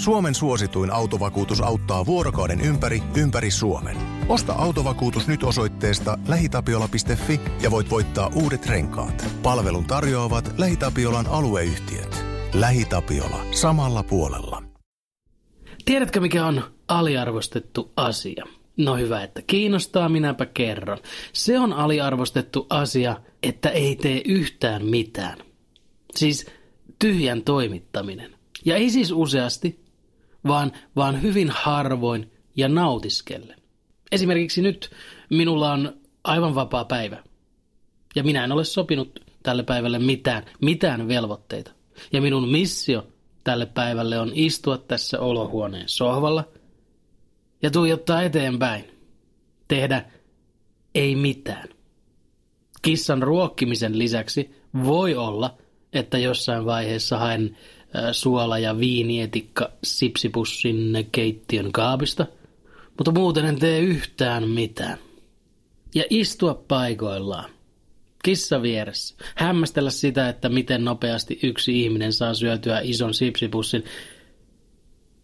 Suomen suosituin autovakuutus auttaa vuorokauden ympäri, ympäri Suomen. Osta autovakuutus nyt osoitteesta lähitapiola.fi ja voit voittaa uudet renkaat. Palvelun tarjoavat LähiTapiolan alueyhtiöt. LähiTapiola. Samalla puolella. Tiedätkö mikä on aliarvostettu asia? No hyvä, että kiinnostaa, minäpä kerron. Se on aliarvostettu asia, että ei tee yhtään mitään. Siis tyhjän toimittaminen. Ja ei siis useasti, vaan, vaan hyvin harvoin ja nautiskelle. Esimerkiksi nyt minulla on aivan vapaa päivä. Ja minä en ole sopinut tälle päivälle mitään, mitään velvoitteita. Ja minun missio tälle päivälle on istua tässä olohuoneen sohvalla ja tuijottaa eteenpäin. Tehdä ei mitään. Kissan ruokkimisen lisäksi voi olla, että jossain vaiheessa haen suola- ja viinietikka sipsipussin keittiön kaapista, mutta muuten en tee yhtään mitään. Ja istua paikoillaan. Kissa vieressä. Hämmästellä sitä, että miten nopeasti yksi ihminen saa syötyä ison sipsipussin.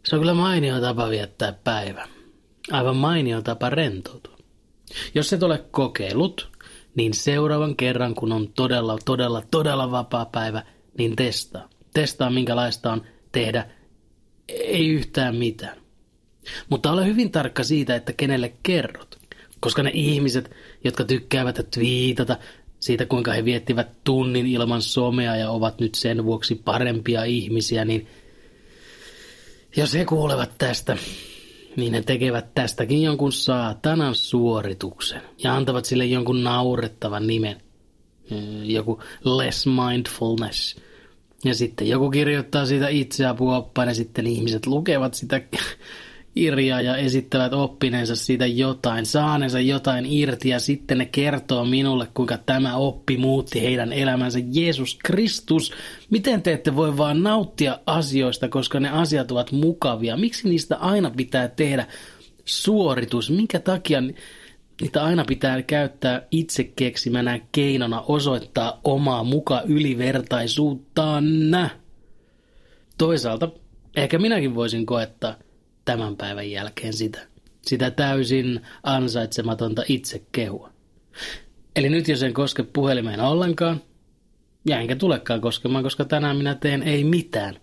Se on kyllä mainio tapa viettää päivä. Aivan mainio tapa rentoutua. Jos et ole kokeillut, niin seuraavan kerran, kun on todella, todella, todella vapaa päivä, niin testaa. Testaa, minkälaista on tehdä ei yhtään mitään. Mutta ole hyvin tarkka siitä, että kenelle kerrot. Koska ne ihmiset, jotka tykkäävät twiitata siitä, kuinka he viettivät tunnin ilman somea ja ovat nyt sen vuoksi parempia ihmisiä, niin jos he kuulevat tästä, niin he tekevät tästäkin jonkun saatanan suorituksen ja antavat sille jonkun naurettavan nimen. Joku less mindfulness. Ja sitten joku kirjoittaa siitä itseapuoppaan ja sitten ihmiset lukevat sitä kirjaa ja esittävät oppineensa siitä jotain, saaneensa jotain irti ja sitten ne kertoo minulle, kuinka tämä oppi muutti heidän elämänsä. Jeesus Kristus, miten te ette voi vaan nauttia asioista, koska ne asiat ovat mukavia? Miksi niistä aina pitää tehdä suoritus? Minkä takia niitä aina pitää käyttää itse keksimänä keinona osoittaa omaa muka ylivertaisuuttaan? Toisaalta ehkä minäkin voisin koettaa tämän päivän jälkeen sitä. Sitä täysin ansaitsematonta itsekehua. Eli nyt jos en koske puhelimeen ollenkaan, ja enkä tulekaan koskemaan, koska tänään minä teen ei mitään,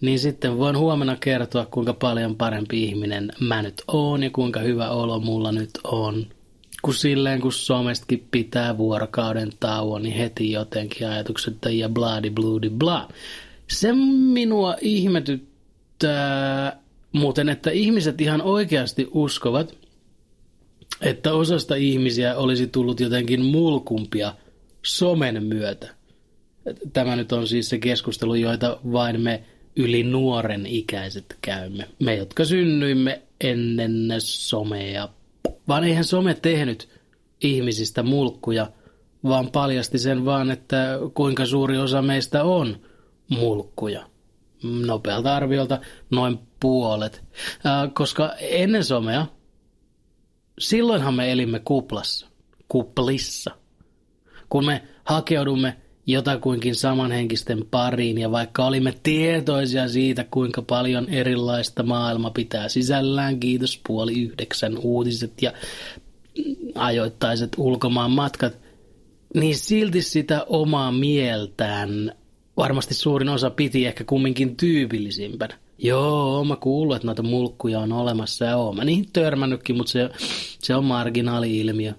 niin sitten voin huomenna kertoa, kuinka paljon parempi ihminen mä nyt oon ja kuinka hyvä olo mulla nyt on. Kun silleen, kun somestakin pitää vuorokauden tauon, niin heti jotenkin ajatukset ja bladi bludi bla. Se minua ihmetyttää Muuten, että ihmiset ihan oikeasti uskovat, että osasta ihmisiä olisi tullut jotenkin mulkumpia somen myötä. Tämä nyt on siis se keskustelu, joita vain me yli nuoren ikäiset käymme. Me, jotka synnyimme ennen somea. Vaan eihän some tehnyt ihmisistä mulkkuja, vaan paljasti sen vaan, että kuinka suuri osa meistä on mulkkuja. Nopealta arviolta noin puolet. koska ennen somea, silloinhan me elimme kuplassa, kuplissa. Kun me hakeudumme jotakuinkin samanhenkisten pariin ja vaikka olimme tietoisia siitä, kuinka paljon erilaista maailma pitää sisällään, kiitos puoli yhdeksän uutiset ja ajoittaiset ulkomaan matkat, niin silti sitä omaa mieltään varmasti suurin osa piti ehkä kumminkin tyypillisimpänä. Joo, mä kuullut, että noita mulkkuja on olemassa ja oon mä niihin törmännytkin, mutta se, se on marginaali-ilmiö.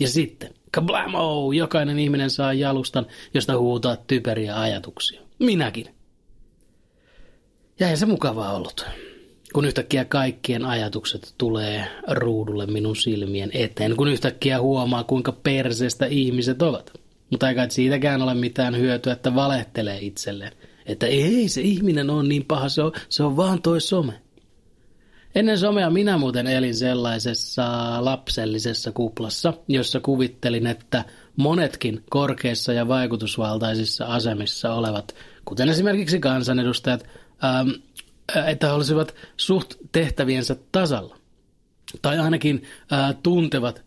Ja sitten, kablamo, jokainen ihminen saa jalustan, josta huutaa typeriä ajatuksia. Minäkin. Ja ei se mukavaa ollut, kun yhtäkkiä kaikkien ajatukset tulee ruudulle minun silmien eteen, kun yhtäkkiä huomaa, kuinka perseestä ihmiset ovat. Mutta eikä siitäkään ole mitään hyötyä, että valehtelee itselleen. Että ei se ihminen on niin paha, se on, se on vaan toi some. Ennen somea minä muuten elin sellaisessa lapsellisessa kuplassa, jossa kuvittelin, että monetkin korkeissa ja vaikutusvaltaisissa asemissa olevat, kuten esimerkiksi kansanedustajat, ähm, että olisivat suht tehtäviensä tasalla. Tai ainakin äh, tuntevat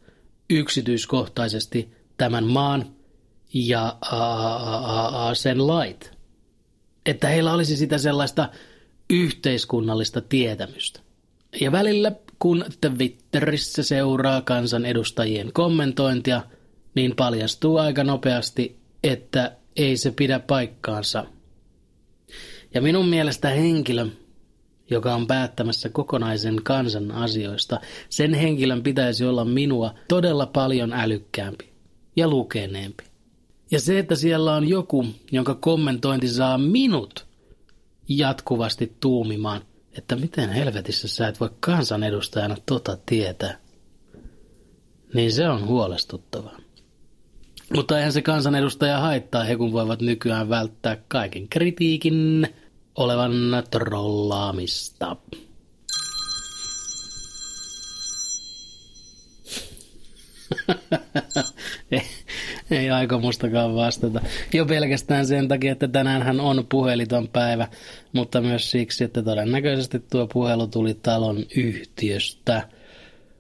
yksityiskohtaisesti tämän maan ja äh, äh, äh, sen lait että heillä olisi sitä sellaista yhteiskunnallista tietämystä. Ja välillä, kun Twitterissä seuraa kansanedustajien kommentointia, niin paljastuu aika nopeasti, että ei se pidä paikkaansa. Ja minun mielestä henkilö, joka on päättämässä kokonaisen kansan asioista, sen henkilön pitäisi olla minua todella paljon älykkäämpi ja lukeneempi. Ja se, että siellä on joku, jonka kommentointi saa minut jatkuvasti tuumimaan, että miten helvetissä sä et voi kansanedustajana tota tietää, niin se on huolestuttavaa. Mutta eihän se kansanedustaja haittaa, he kun voivat nykyään välttää kaiken kritiikin olevan trollaamista. ei, aikomustakaan vastata. Jo pelkästään sen takia, että tänään hän on puheliton päivä, mutta myös siksi, että todennäköisesti tuo puhelu tuli talon yhtiöstä.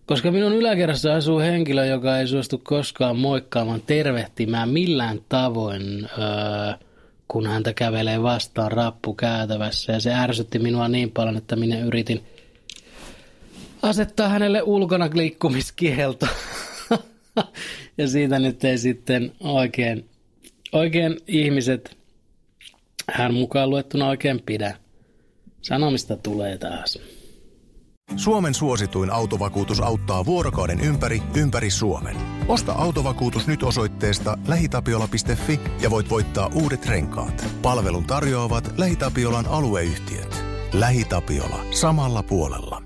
Koska minun yläkerrassa asuu henkilö, joka ei suostu koskaan moikkaamaan tervehtimään millään tavoin, öö, kun häntä kävelee vastaan rappukäytävässä. Ja se ärsytti minua niin paljon, että minä yritin asettaa hänelle ulkona liikkumiskielto. ja siitä nyt ei sitten oikein, oikein ihmiset, hän mukaan luettuna oikein pidä. Sanomista tulee taas. Suomen suosituin autovakuutus auttaa vuorokauden ympäri, ympäri Suomen. Osta autovakuutus nyt osoitteesta lähitapiola.fi ja voit voittaa uudet renkaat. Palvelun tarjoavat LähiTapiolan alueyhtiöt. LähiTapiola. Samalla puolella.